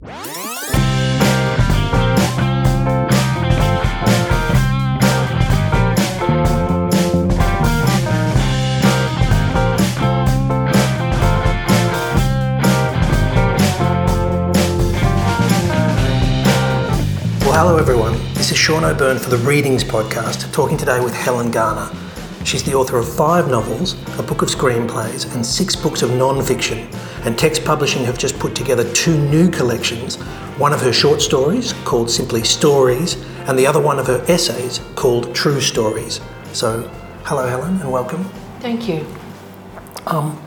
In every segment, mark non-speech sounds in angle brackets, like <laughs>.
Well, hello everyone. This is Sean O'Beirne for the Readings Podcast, talking today with Helen Garner. She's the author of five novels, a book of screenplays, and six books of non fiction. And Text Publishing have just put together two new collections one of her short stories, called simply Stories, and the other one of her essays, called True Stories. So, hello, Helen, and welcome. Thank you. Um,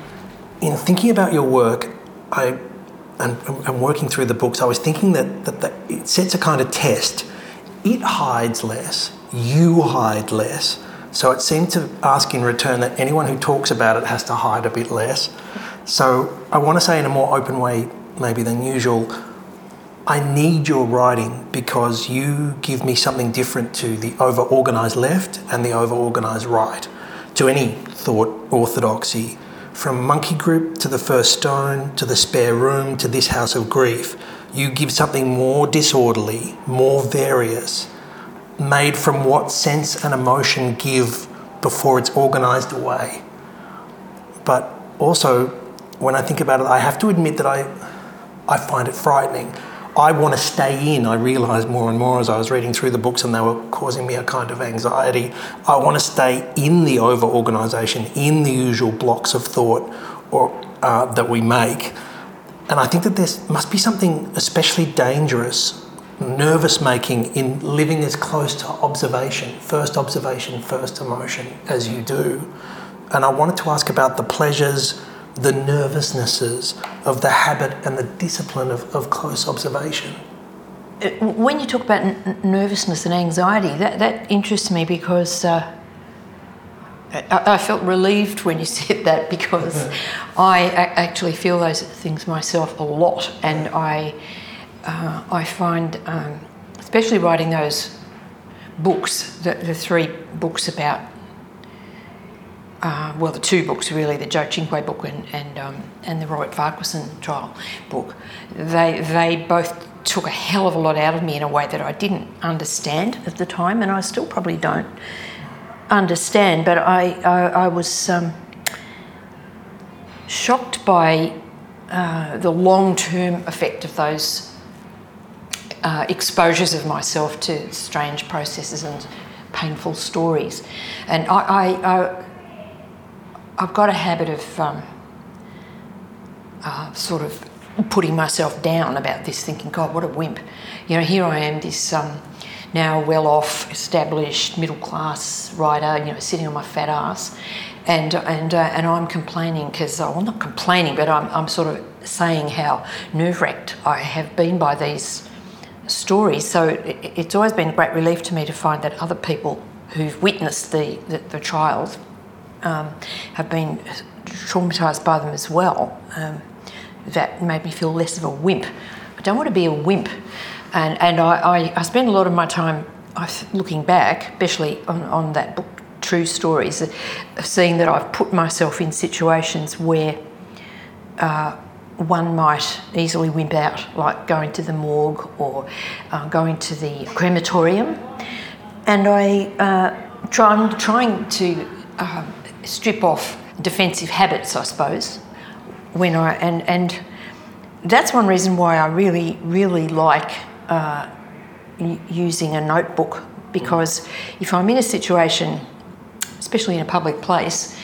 in thinking about your work, I and, and working through the books, I was thinking that, that, that it sets a kind of test. It hides less, you hide less. So it seemed to ask in return that anyone who talks about it has to hide a bit less. So I want to say in a more open way, maybe than usual, I need your writing because you give me something different to the over organized left and the over organized right, to any thought orthodoxy. From Monkey Grip to The First Stone to The Spare Room to This House of Grief, you give something more disorderly, more various, made from what sense and emotion give before it's organized away. But also, when I think about it, I have to admit that I, I find it frightening. I want to stay in. I realised more and more as I was reading through the books, and they were causing me a kind of anxiety. I want to stay in the over organisation, in the usual blocks of thought or, uh, that we make. And I think that there must be something especially dangerous, nervous making in living as close to observation, first observation, first emotion, as you do. And I wanted to ask about the pleasures, the nervousnesses of the habit and the discipline of, of close observation. Uh, When you talk about n- nervousness and anxiety, that, that interests me because uh, I, I felt relieved when you <laughs> said that because <laughs> I a- actually feel those things myself a lot, and I uh, I find, um, especially writing those books, the, the three books about uh, well, the two books really, the Joe Cinque book and and, um, and the Robert Farquharson trial book, they they both took a hell of a lot out of me in a way that I didn't understand at the time, and I still probably don't understand. But I I, I was um, shocked by uh, the long term effect of those uh, exposures of myself to strange processes and painful stories, and I. I, I've got a habit of um, uh, sort of putting myself down about this, thinking, God, what a wimp. You know, here I am, this um, now well off, established, middle class writer, you know, sitting on my fat ass. And, and, uh, and I'm complaining because, well, not complaining, but I'm, I'm sort of saying how nerve wracked I have been by these stories. So it, it's always been a great relief to me to find that other people who've witnessed the, the, the trials um, have been traumatised by them as well. Um, that made me feel less of a wimp. I don't want to be a wimp, and and I, I, I spend a lot of my time looking back, especially on, on that book, True Stories, seeing that I've put myself in situations where uh, one might easily wimp out, like going to the morgue or uh, going to the crematorium, and I uh, try, I'm trying to uh, strip off defensive habits, I suppose, when I and and that's one reason why I really really like uh, using a notebook. Because if I'm in a situation, especially in a public place,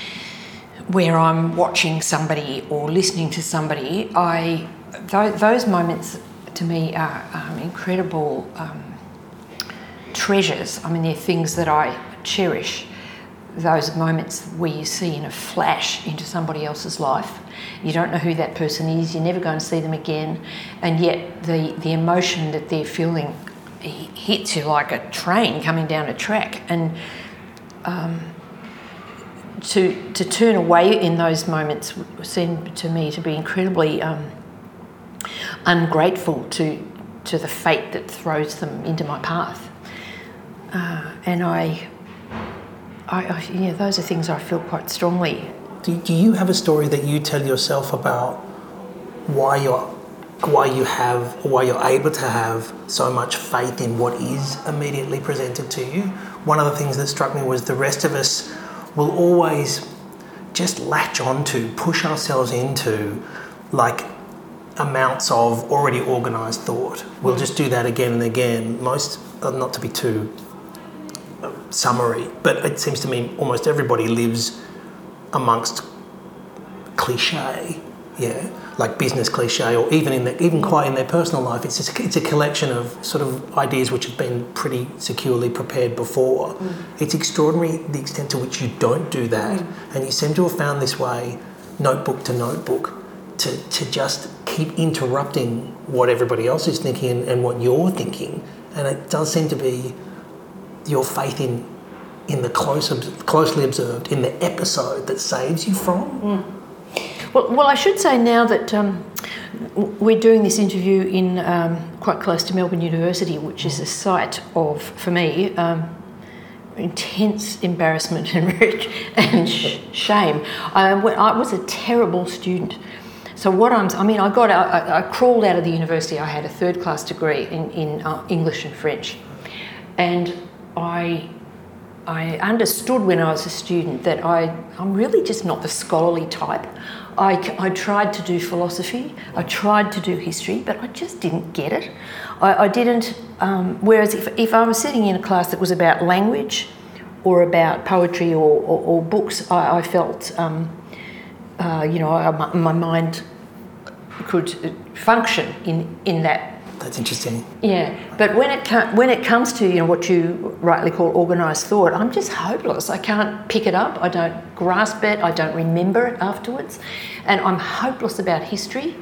where I'm watching somebody or listening to somebody, I tho- those moments to me are um, incredible um, treasures. I mean, they're things that I cherish. Those moments where you see in a flash into somebody else's life. You don't know who that person is. You're never going to see them again, and yet the the emotion that they're feeling hits you like a train coming down a track, and to to turn away in those moments seemed to me to be incredibly um, ungrateful to to the fate that throws them into my path. Uh, and I, I, I, yeah, those are things I feel quite strongly. Do, do you have a story that you tell yourself about why you're why you have, why you're able to have so much faith in what is immediately presented to you. One of the things that struck me was the rest of us will always just latch onto, push ourselves into, like amounts of already organised thought. We'll just do that again and again. Most, uh, not to be too uh, summary, but it seems to me almost everybody lives amongst cliche, yeah, like business cliche, or even in the, even quite in their personal life. It's just, it's a collection of sort of ideas which have been pretty securely prepared before. Mm. It's extraordinary the extent to which you don't do that, mm. and you seem to have found this way, notebook to notebook, to, to just keep interrupting what everybody else is thinking and, and what you're thinking. And it does seem to be your faith in in the close, closely observed, in the episode that saves you from. Mm. Well, well, I should say now that um, we're doing this interview in um, quite close to Melbourne University, which is a site of, for me, um, intense embarrassment and, <laughs> and shame. I, I was a terrible student. So what I'm, I mean, I got, I, I, crawled out of the university. I had a third class degree in, in uh, English and French, and I, I understood when I was a student that I, I'm really just not the scholarly type. I, I tried to do philosophy, I tried to do history, but I just didn't get it. I, I didn't. Um, whereas if, if I was sitting in a class that was about language, or about poetry or, or, or books, I, I felt. Um, uh, you know, my, my, mind could function in, in that. That's interesting. Yeah, but when it when it comes to you know what you rightly call organised thought, I'm just hopeless. I can't pick it up. I don't grasp it. I don't remember it afterwards, and I'm hopeless about history,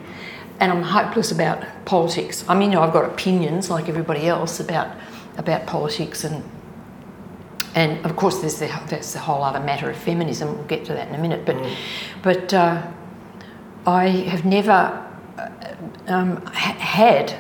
and I'm hopeless about politics. I mean, you know, I've got opinions like everybody else about about politics and and of course, there's the, there's the whole other matter of feminism. We'll get to that in a minute. But, mm. but uh, I have never uh, um, ha- had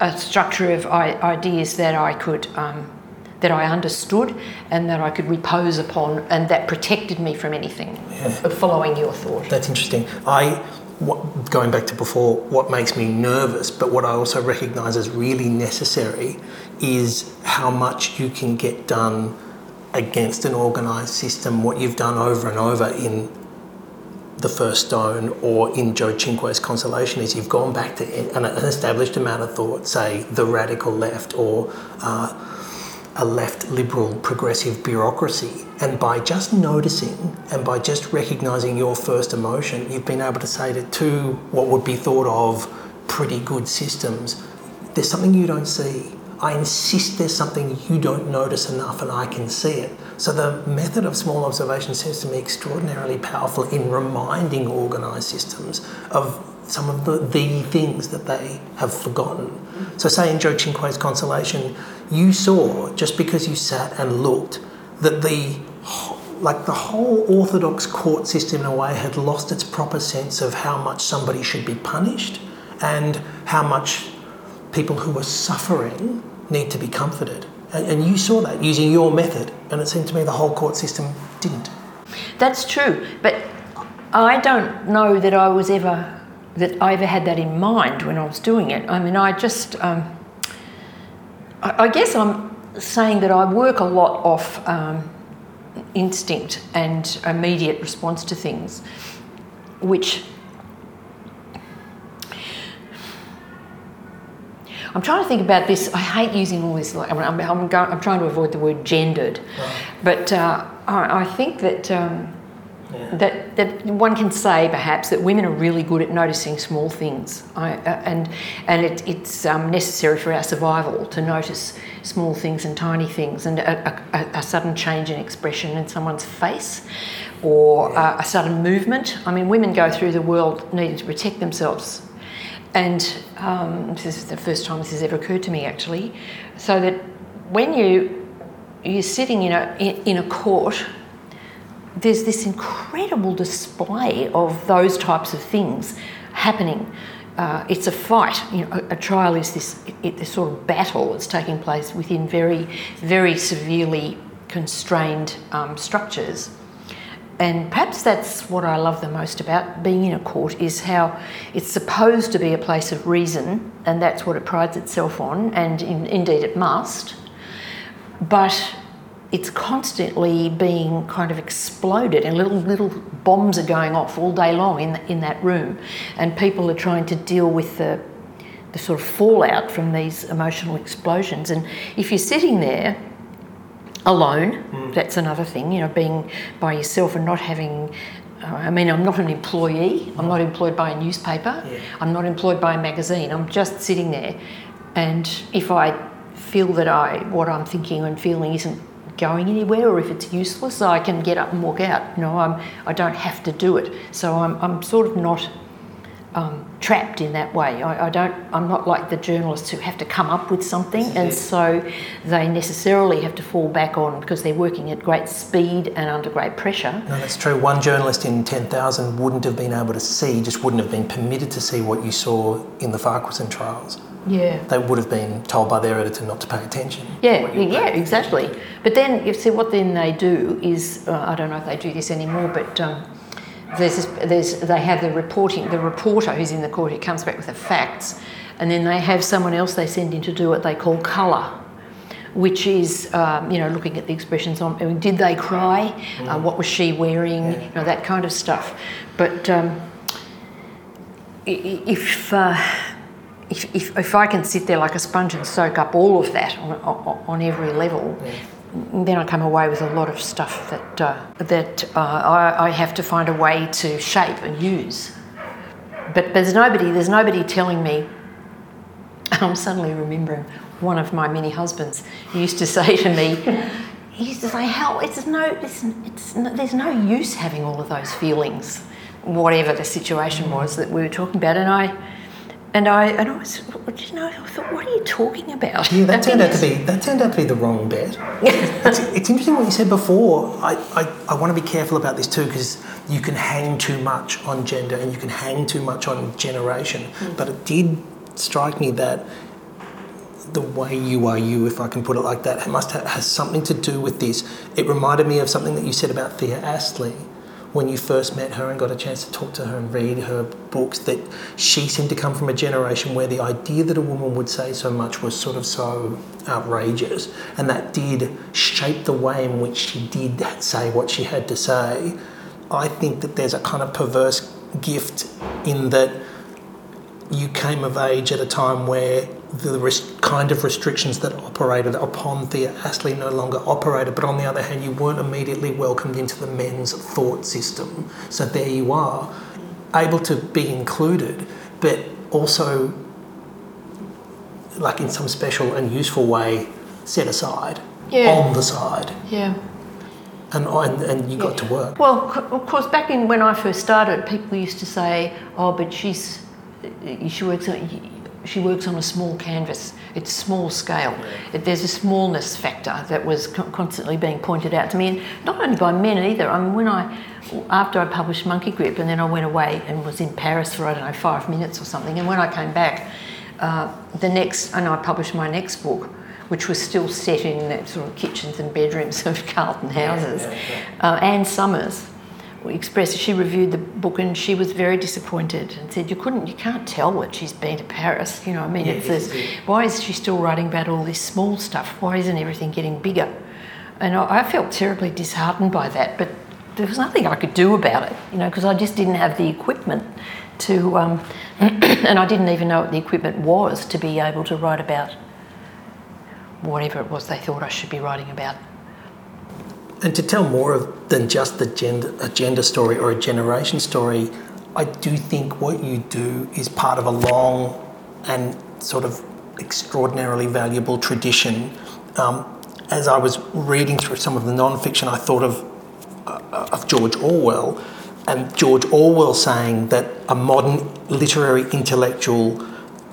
a structure of ideas that I could. Um, that I understood and that I could repose upon, and that protected me from anything. Yeah. Following your thought. That's interesting. I what, going back to before, what makes me nervous, but what I also recognise as really necessary, is how much you can get done against an organised system, what you've done over and over in the first stone or in Joe consolation is you've gone back to an, established amount of thought, say the radical left or uh, a left liberal progressive bureaucracy. And by just noticing and by just recognising your first emotion, you've been able to say to two what would be thought of pretty good systems, there's something you don't see I insist there's something you don't notice enough and I can see it. So the method of small observation seems to me extraordinarily powerful in reminding organised systems of some of the, the things that they have forgotten. So say in Joe Cinque's Consolation, you saw, just because you sat and looked, that the like the whole orthodox court system in a way had lost its proper sense of how much somebody should be punished and how much people who were suffering need to be comforted. And, and you saw that using your method, and it seemed to me the whole court system didn't. That's true, but I don't know that I was ever that I ever had that in mind when I was doing it. I mean, I just, um, I, I, guess I'm saying that I work a lot off um, instinct and immediate response to things, which I'm trying to think about this. I hate using all this. Like, I'm, I'm, I'm, going, I'm trying to avoid the word gendered, right. but uh, I, I, think that. Um, yeah. That, that one can say perhaps that women are really good at noticing small things, I, uh, and and it, it's um, necessary for our survival to notice small things and tiny things, and a, a, a sudden change in expression in someone's face, or yeah. uh, a sudden movement. I mean, women go through the world needing to protect themselves and um, this is the first time this has ever occurred to me actually. So that when you you're sitting in a in, in a court, there's this incredible display of those types of things happening. Uh, it's a fight. You know, a, a trial is this, it, this sort of battle that's taking place within very, very severely constrained um, structures. And perhaps that's what I love the most about being in a court is how it's supposed to be a place of reason, and that's what it prides itself on, and in, indeed it must. But it's constantly being kind of exploded, and little little bombs are going off all day long in in that room, and people are trying to deal with the the sort of fallout from these emotional explosions. And if you're sitting there alone. Mm. That's another thing, you know, being by yourself and not having. Uh, I mean, I'm not an employee. I'm not employed by a newspaper. Yeah. I'm not employed by a magazine. I'm just sitting there, and if I feel that I what I'm thinking and feeling isn't going anywhere, or if it's useless, I can get up and walk out. You know, I'm I don't have to do it. So I'm I'm sort of not um, trapped in that way. I, I, don't. I'm not like the journalists who have to come up with something, and so they necessarily have to fall back on because they're working at great speed and under great pressure. No, that's true. One journalist in ten thousand wouldn't have been able to see, just wouldn't have been permitted to see what you saw in the Farquharson trials. Yeah. They would have been told by their editor not to pay attention. Yeah, yeah, exactly. But then, you see, what then they do is, uh, I don't know if they do this anymore, but um, there's, this, there's they have the reporting the reporter who's in the court who comes back with the facts, and then they have someone else they send in to do what they call colour, which is um, you know looking at the expressions on I mean, did they cry, mm. uh, what was she wearing, yeah. you know that kind of stuff. But um, if, uh, if, if if I can sit there like a sponge and soak up all of that on, on, on every level. Yeah then I come away with a lot of stuff that uh, that uh, I, I, have to find a way to shape and use. But there's nobody there's nobody telling me. <laughs> I'm suddenly remembering one of my many husbands used to say to me. He used to say, "Hell, it's no, it's, it's no, there's no use having all of those feelings, whatever the situation was that we were talking about." And I, and I and I was, you know, I thought, what are you talking about? Yeah, that turned out to be that turned out to be the wrong bet. <laughs> it's, it's, interesting what you said before. I, I, I want to be careful about this too because you can hang too much on gender and you can hang too much on generation. Mm. But it did strike me that the way you are you, if I can put it like that, it must have, has something to do with this. It reminded me of something that you said about Thea Astley when you first met her and got a chance to talk to her and read her books that she seemed to come from a generation where the idea that a woman would say so much was sort of so outrageous. And that did shape the way in which she did say what she had to say. I think that there's a kind of perverse gift in that you came of age at a time where the rest, kind of restrictions that operated upon Thea Astley no longer operated, but on the other hand, you weren't immediately welcomed into the men's thought system. So there you are, able to be included, but also, like in some special and useful way, set aside, yeah. on the side. Yeah. And, and, and you yeah. got to work. Well, of course, back in when I first started, people used to say, "Oh, but she's she works on she works on a small canvas. It's small scale. It, there's a smallness factor that was co- constantly being pointed out to me, and not only by men either. I mean, when I, after I published Monkey Grip, and then I went away and was in Paris for I don't know five minutes or something, and when I came back, uh, the next, and I published my next book, which was still set in the sort of kitchens and bedrooms <laughs> of Carlton houses. Yeah, yeah, yeah. Uh, Anne Summers expressed she reviewed the book and she was very disappointed and said you couldn't you can't tell that she's been to Paris. You know I mean yeah, it's this, why is she still writing about all this small stuff? Why isn't everything getting bigger? And I, I felt terribly disheartened by that but there was nothing I could do about it you know because I just didn't have the equipment to um, <clears throat> and I didn't even know what the equipment was to be able to write about whatever it was they thought I should be writing about and to tell more of, than just the gender, a gender story or a generation story, I do think what you do is part of a long and sort of extraordinarily valuable tradition. Um, as I was reading through some of the non-fiction, I thought of uh, of George Orwell, and George Orwell saying that a modern literary intellectual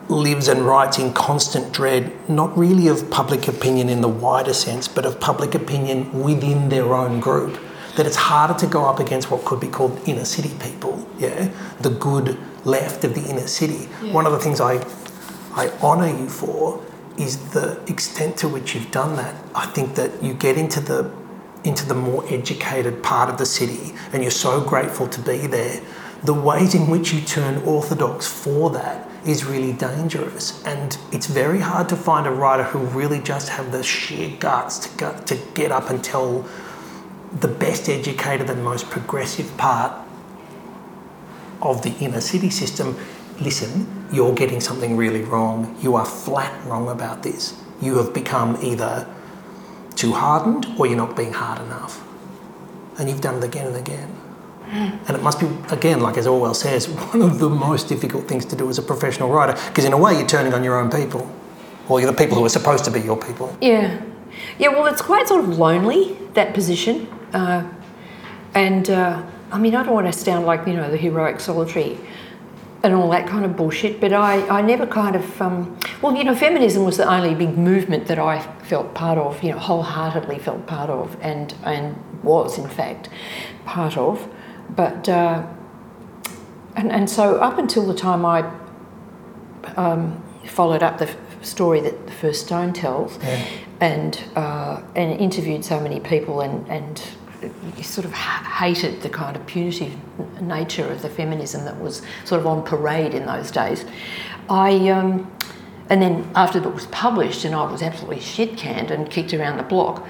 lives and writes in constant dread, not really of public opinion in the wider sense, but of public opinion within their own group. That it's harder to go up against what could be called inner city people, yeah, the good left of the inner city. Yeah. One of the things I, I honour you for is the extent to which you've done that. I think that you get into the into the more educated part of the city and you're so grateful to be there, the ways in which you turn orthodox for that is really dangerous. And it's very hard to find a writer who really just have the sheer guts to, go, to get up and tell the best educated and most progressive part of the inner city system listen, you're getting something really wrong. You are flat wrong about this. You have become either too hardened or you're not being hard enough. And you've done it again and again. And it must be, again, like as Orwell says, <laughs> one of the most difficult things to do as a professional writer, because in a way you're turning on your own people, or you're the people who are supposed to be your people. Yeah. Yeah, well, it's quite sort of lonely, that position. Uh, and uh, I mean, I don't want to sound like, you know, the heroic solitary and all that kind of bullshit, but I, I never kind of, um, well, you know, feminism was the only big movement that I felt part of, you know, wholeheartedly felt part of, and, and was, in fact, part of. But, uh, and, and so up until the time I um, followed up the f- story that the first stone tells Yeah. and, uh, and interviewed so many people and, and sort of hated the kind of punitive nature of the feminism that was sort of on parade in those days. I, um, and then after the book was published and I was absolutely shit canned and kicked around the block,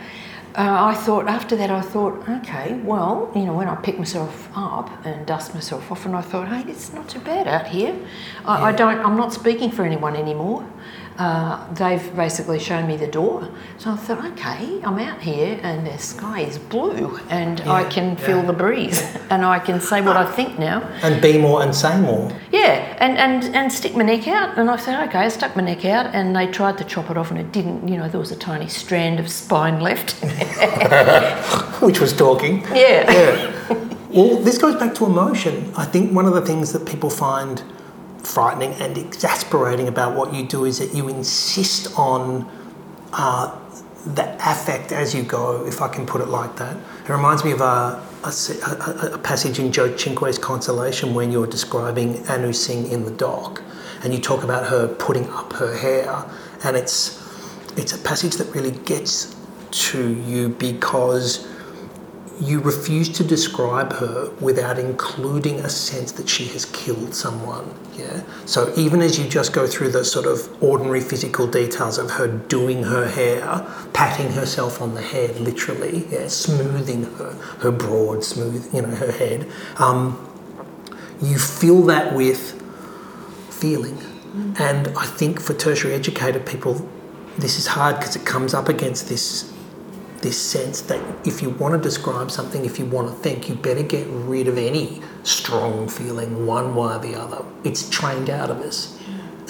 uh, I thought, after that, I thought, okay, well, you know, when I pick myself up and dust myself off, and I thought, hey, it's not too bad out here. I, I don't, I'm not speaking for anyone anymore. Uh, they've basically shown me the door. So I thought, okay, I'm out here and the sky is blue and I Yeah, can feel yeah. the breeze and I can say what I think now. And be more and say more. Yeah, and, and, and stick my neck out. And I said, okay, I stuck my neck out and they tried to chop it off and it didn't, you know, there was a tiny strand of spine left. <laughs> which was talking. yeah. Yeah. well, this goes back to emotion. I think one of the things that people find frightening and exasperating about what you do is that you insist on uh, the affect as you go, if I can put it like that. It reminds me of a, a, a- passage in Joe Cinque's Consolation when you're describing Anu Singh in the dock, and you talk about her putting up her hair, and it's it's a passage that really gets to you because you refuse to describe her without including a sense that she has killed someone. Yeah. So even as you just go through the sort of ordinary physical details of her doing her hair, patting herself on the head, literally, yeah, smoothing her her broad, smooth, you know, her head, um, you fill that with feeling. And I think for tertiary educated people, this is hard because it comes up against this this sense that if you want to describe something, if you want to think, you better get rid of any strong feeling one way or the other. It's trained out of us.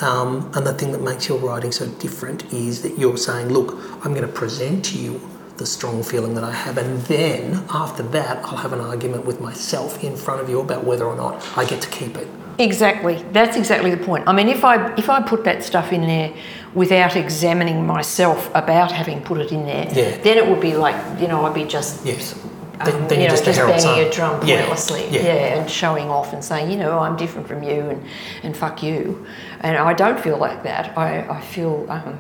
Um, and the thing that makes your writing so different is that you're saying, look, I'm going to present to you the strong feeling that I have, and then after that, I'll have an argument with myself in front of you about whether or not I get to keep it. Exactly. That's exactly the point. I mean, if I if I put that stuff in there without examining myself about having put it in there, Yeah. then it would be like you know I'd be just Yes. um, Then- then you know just just, banging son. a drum Yeah. pointlessly, Yeah. and showing off and saying you know I'm different from you and and fuck you, and I don't feel like that. I I feel um,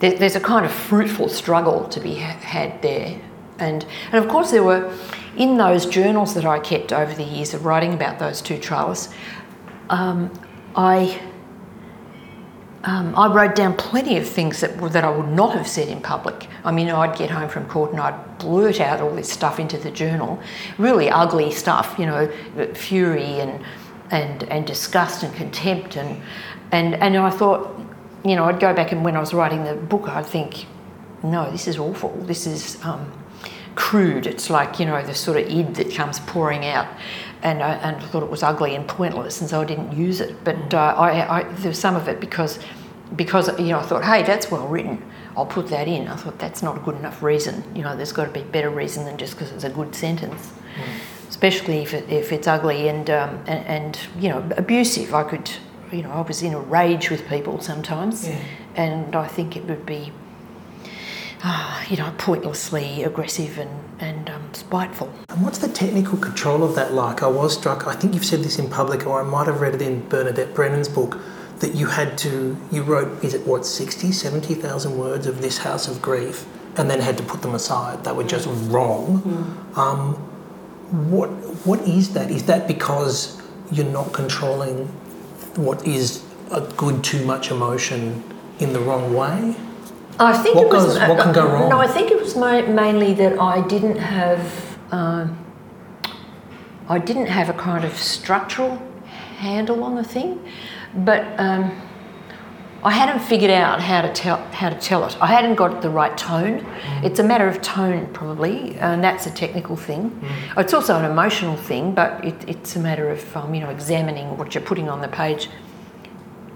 there, there's a kind of fruitful struggle to be ha- had there, and and of course there were in those journals that I kept over the years of writing about those two trials. Um, I um, I wrote down plenty of things that that I would not have said in public. I mean, I'd get home from court and I'd blurt out all this stuff into the journal, really ugly stuff, you know, fury and and and disgust and contempt and and and I thought, you know, I'd go back and when I was writing the book, I'd think, no, this is awful. This is um, crude. It's like you know the sort of id that comes pouring out, and I, and I thought it was ugly and pointless, and so I didn't use it. But uh, I, I there's some of it because because you know I thought, hey, that's well written. I'll put that in. I thought that's not a good enough reason. You know, there's got to be better reason than just because it's a good sentence. Especially if, it, if it's ugly and, um, and and you know abusive. I could, you know, I was in a rage with people sometimes, Yeah. and I think it would be ah, you know, pointlessly aggressive and, and um, spiteful. And what's the technical control of that like? I was struck, I think you've said this in public, or I might have read it in Bernadette Brennan's book, that you had to, you wrote, is it what, 60, 70,000 words of This House of Grief, and then had to put them aside. They were just wrong. Um, what what is that? Is that because you're not controlling what is a good too much emotion in the wrong way? I think What it was. goes- what can go wrong? No, I think it was ma- mainly that I didn't have. Um, I didn't have a kind of structural handle on the thing, but um, I hadn't figured out how to tell how to tell it. I hadn't got the right tone. Mm. It's a matter of tone, probably, and that's a technical thing. Mm. It's also an emotional thing, but it, it's a matter of um, you know examining what you're putting on the page.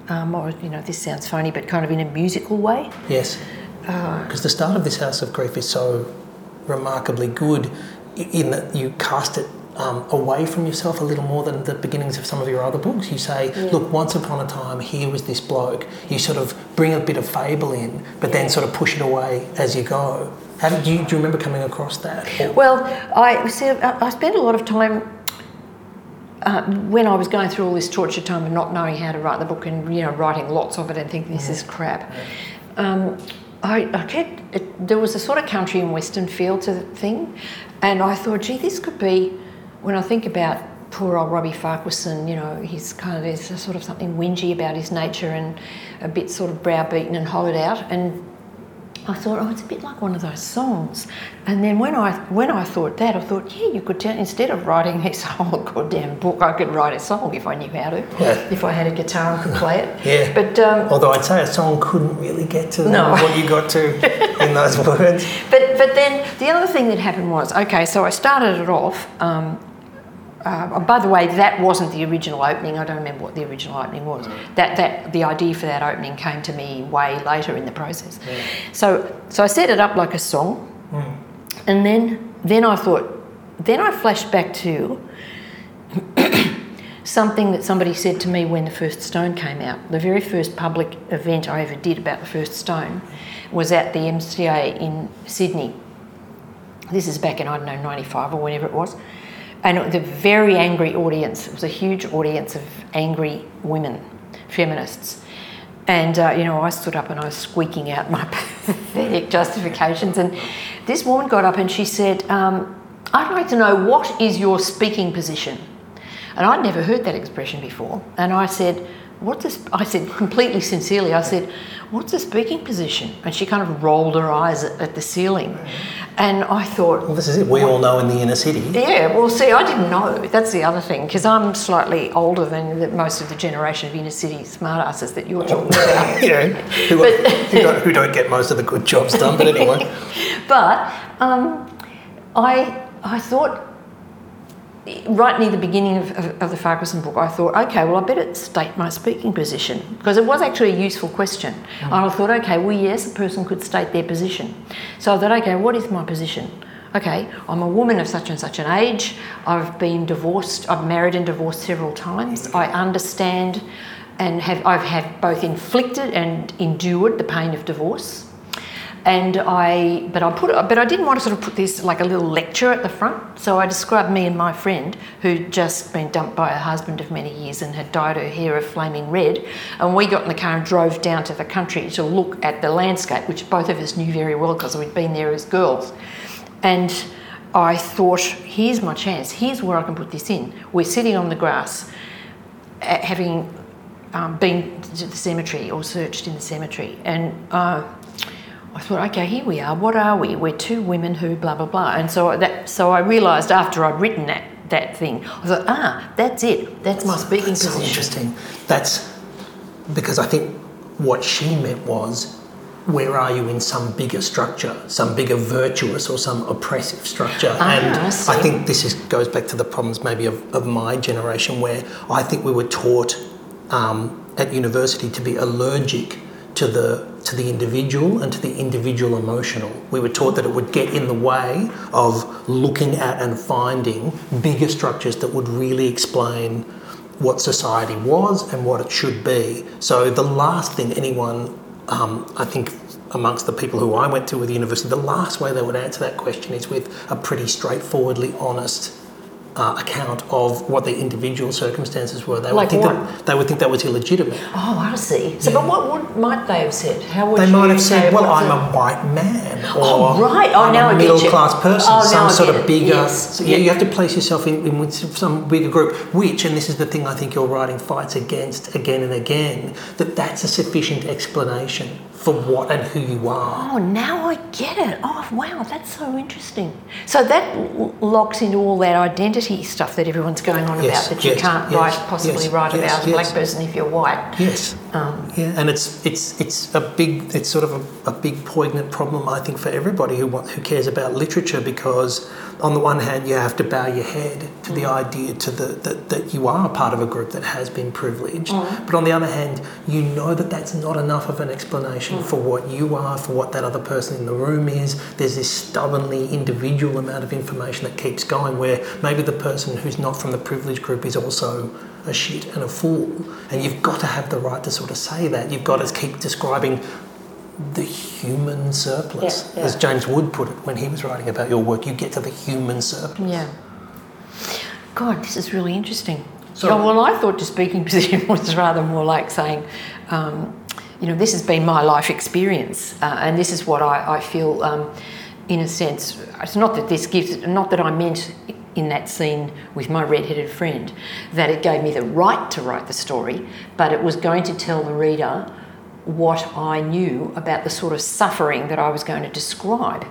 Um, or you know, this sounds funny, but kind of in a musical way. Yes. Because the start of this House of Grief is so remarkably good in that you cast it um, away from yourself a little more than the beginnings of some of your other books. You say, look, once upon a time, here was this bloke. You sort of bring a bit of fable in, but then sort of push it away as you go. How did you, do you remember coming across that? Or- Well, I see. I I spent a lot of time uh, when I was going through all this torture time and not knowing how to write the book and you know writing lots of it and thinking this is crap. Um, I, I kept, it, there was a sort of country and western feel to the thing, and I thought, gee, this could be. When I think about poor old Robbie Farquharson, you know, he's kind of there's a sort of something whingy about his nature and a bit sort of browbeaten and hollowed out, and I thought, oh, it's a bit like one of those songs. And then when I when I thought that, I thought, yeah, you could tell, instead of writing this <laughs> whole goddamn book, I could write a song if I knew how to. Yeah. If I had a guitar and could play it. <laughs> Yeah. But um, Although I'd say a song couldn't really get to No. <laughs> what you got to in those words. but but then the other thing that happened was okay. So I started it off. Um, uh, by the way, that wasn't the original opening. I don't remember what the original opening was. That that the idea for that opening came to me way later in the process. So so I set it up like a song, and then then I thought, then I flashed back to <coughs> something that somebody said to me when the first stone came out. The very first public event I ever did about the first stone was at the MCA in Sydney. This is back in, I don't know, 95 or whenever it was. And a very angry audience. It was a huge audience of angry women, feminists. And, uh, you know, I stood up and I was squeaking out my <laughs> pathetic justifications. And this woman got up and she said, um, I'd like to know what is your speaking position? And I'd never heard that expression before. And I said, What's this? I said, completely sincerely, I said, What's the speaking position? And she kind of rolled her eyes at, at the ceiling. And I thought, Well, this is it. We all know in the inner city. yeah, well, see, I didn't know. That's the other thing, because I'm slightly older than the, most of the generation of inner city smartasses that you're talking <laughs> about. know, who, who, don't, who don't get most of the good jobs done, but anyway. <laughs> But um, I, I thought, right near the beginning of, of, of the Farquharson book, I thought, okay, well, I better state my speaking position because it was actually a useful question. Mm. And I thought, okay, well, yes, a person could state their position. So I thought, okay, what is my position? Okay, I'm a woman of such and such an age. I've been divorced. I've married and divorced several times. I understand and have I've had both inflicted and endured the pain of divorce and I but I put but I didn't want to sort of put this like a little lecture at the front. So I described me and my friend who'd just been dumped by her husband of many years and had dyed her hair a flaming red. And we got in the car and drove down to the country to look at the landscape, which both of us knew very well because we'd been there as girls. And I thought, here's my chance. Here's where I can put this in. We're sitting on the grass, uh, having um, been to the cemetery or searched in the cemetery, and. Uh, I thought, okay, here we are. What are we? We're two women who blah blah blah. And so that, so I realised after I'd written that that thing, I thought, ah, that's it. That's my speaking That's so interesting. That's because I think what she meant was where are you in some bigger structure, some bigger virtuous or some oppressive structure? Ah, and I. I think this is, goes back to the problems maybe of, of my generation where I think we were taught um, at university to be allergic to the to the individual and to the individual emotional. We were taught that it would get in the way of looking at and finding bigger structures that would really explain what society was and what it should be. So the last thing anyone, um, I think, amongst the people who I went to with the university, the last way they would answer that question is with a pretty straightforwardly honest uh, account of what their individual circumstances were. They Like would think what? that they would think that was illegitimate. Oh, I see. So, but what, what might they have said? How would They you might have said, "Well, I'm a- white man," or Oh, right. Oh, I'm now a middle class person." Oh, some sort of bigger. Yes. So, yeah, Yeah. you have to place yourself in, in with some bigger group. Which, and this is the thing I think your writing fights against again and again, that that's a sufficient explanation for what and who you are. Oh, now I get it. Oh, wow, that's so interesting. So that locks into all that identity stuff that everyone's going on Yes, about that you yes, can't yes, write, possibly write about a black person if you're white. Yes. Um, Yeah, and it's it's it's a big it's sort of a, a big poignant problem I think for everybody who who cares about literature because on the one hand you have to bow your head to the mm. idea to the that, that you are part of a group that has been privileged, mm. but on the other hand you know that that's not enough of an explanation mm. for what you are, for what that other person in the room is. There's this stubbornly individual amount of information that keeps going where maybe the person who's not from the privileged group is also a shit and a fool. And you've got to have the right to sort of say that. You've got to keep describing the human surplus, Yeah, as. James Wood put it when he was writing about your work. You get to the human surplus. yeah. God, this is really interesting. So- oh, well, I thought the speaking <laughs> position was rather more like saying, um, you know, this has been my life experience, uh, and this is what I, I feel, um, in a sense. It's not that this gives, not that I meant in that scene with my red-headed friend that it gave me the right to write the story, but it was going to tell the reader what I knew about the sort of suffering that I was going to describe.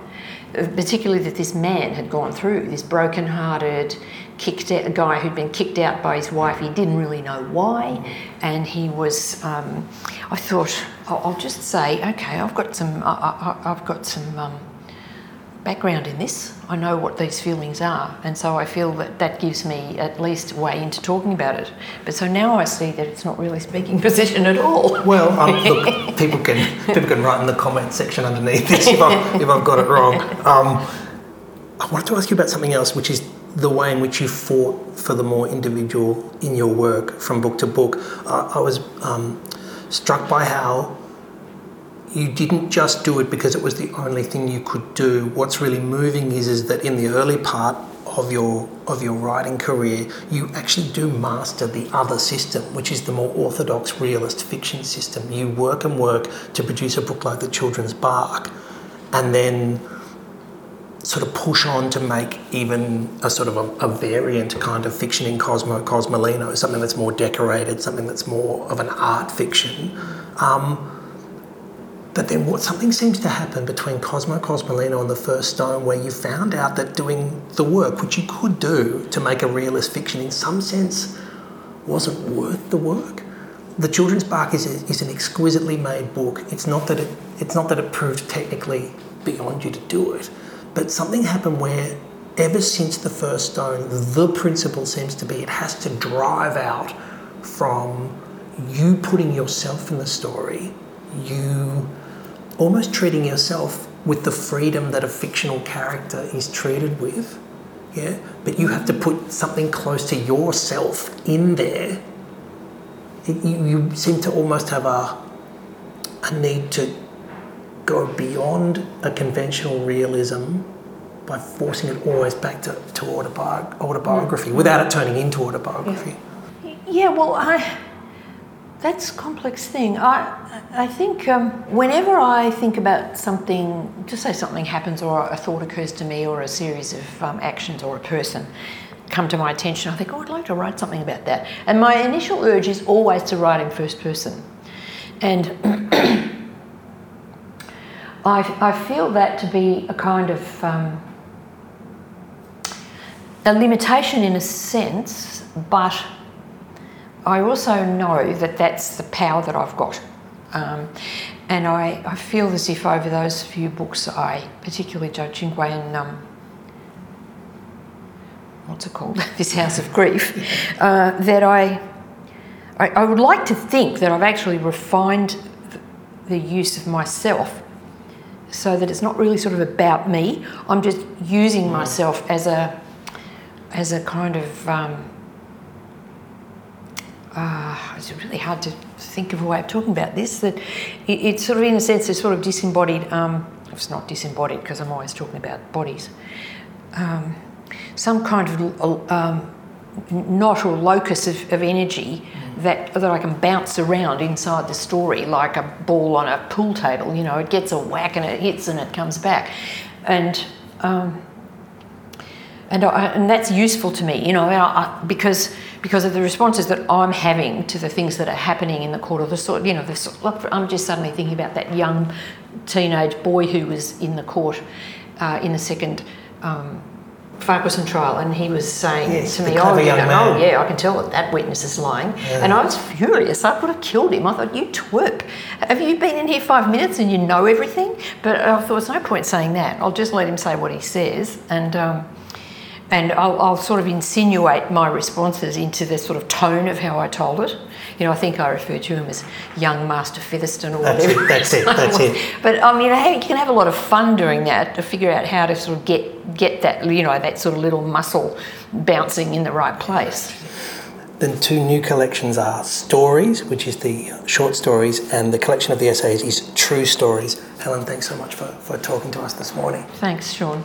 Uh, Particularly that this man had gone through, this broken-hearted, kicked out, guy who'd been kicked out by his wife. He didn't really know why, and he was. Um, I thought I'll, just say, okay, I've got some. I, I've got some um, background in this. I know what these feelings are, and so I feel that that gives me at least way into talking about it. But so now I see that it's not really speaking <laughs> position at all. Well, um, look, <laughs> people can people can write in the comment section underneath this if I've, if I've got it wrong. Um, I wanted to ask you about something else, which is the way in which you fought for the more individual in your work from book to book. I, I was um, struck by how you didn't just do it because it was the only thing you could do. What's really moving is is that in the early part of your of your writing career, you actually do master the other system, which is the more orthodox realist fiction system. You work and work to produce a book like The Children's Bach, and then sort of push on to make even a sort of a, a variant kind of fiction in Cosmo Cosmolino, something that's more decorated, something that's more of an art fiction. Um, but then what something seems to happen between Cosmo Cosmolino and the First Stone where you found out that doing the work, which you could do to make a realist fiction in some sense, wasn't worth the work. The Children's Bach is, a, is an exquisitely made book. It's not that it it's not that it proved technically beyond you to do it, but something happened where ever since the first stone, the principle seems to be it has to drive out from you putting yourself in the story, you almost treating yourself with the freedom that a fictional character is treated with. Yeah, but you have to put something close to yourself in there. It, you, you seem to almost have a, a need to go beyond a conventional realism by forcing it always back to, to autobi- autobiography mm. without it turning into autobiography. Yeah, well, I that's a complex thing. I I think um, whenever I think about something, just say something happens or a thought occurs to me or a series of um, actions or a person come to my attention, I think, oh, I'd like to write something about that. And my initial urge is always to write in first person, and <clears throat> I I feel that to be a kind of um, a limitation in a sense, but I also know that that's the power that I've got. Um, and I, I feel as if over those few books, I, particularly Joe Cinque and um, what's it called? <laughs> this House of Grief, uh, that I, I, I would like to think that I've actually refined the, the use of myself so that it's not really sort of about me. I'm just using myself as a, as a kind of, um, uh, it's really hard to think of a way of talking about this. That it, it's sort of, in a sense, it's sort of disembodied. Um, it's not disembodied because I'm always talking about bodies. Um, some kind of um, knot or locus of, of energy that that I can bounce around inside the story like a ball on a pool table. You know, it gets a whack and it hits and it comes back, and um, and I, and that's useful to me. You know, I, because because of the responses that I'm having to the things that are happening in the court, or the sort, you know, the, I'm just suddenly thinking about that young teenage boy who was in the court uh, in the second. Um, Farquharson trial, and he was saying Yes, to me, "Oh, you know, oh yeah, I can tell that that witness is lying." And I was furious. I could have killed him. I thought, "You twerp! Have you been in here five minutes and you know everything?" But I thought, "There's no point saying that. I'll just let him say what he says." And um, and I'll, I'll sort of insinuate my responses into the sort of tone of how I told it. You know, I think I referred to him as young Master Featherstone or That's whatever. it, that's it, that's it. <laughs> But I mean, hey, you can have a lot of fun doing that to figure out how to sort of get get that you know that sort of little muscle bouncing in the right place. The two new collections are Stories, which is the short stories, and the collection of the essays is True Stories. Helen, thanks so much for, for talking to us this morning. Thanks, Sean.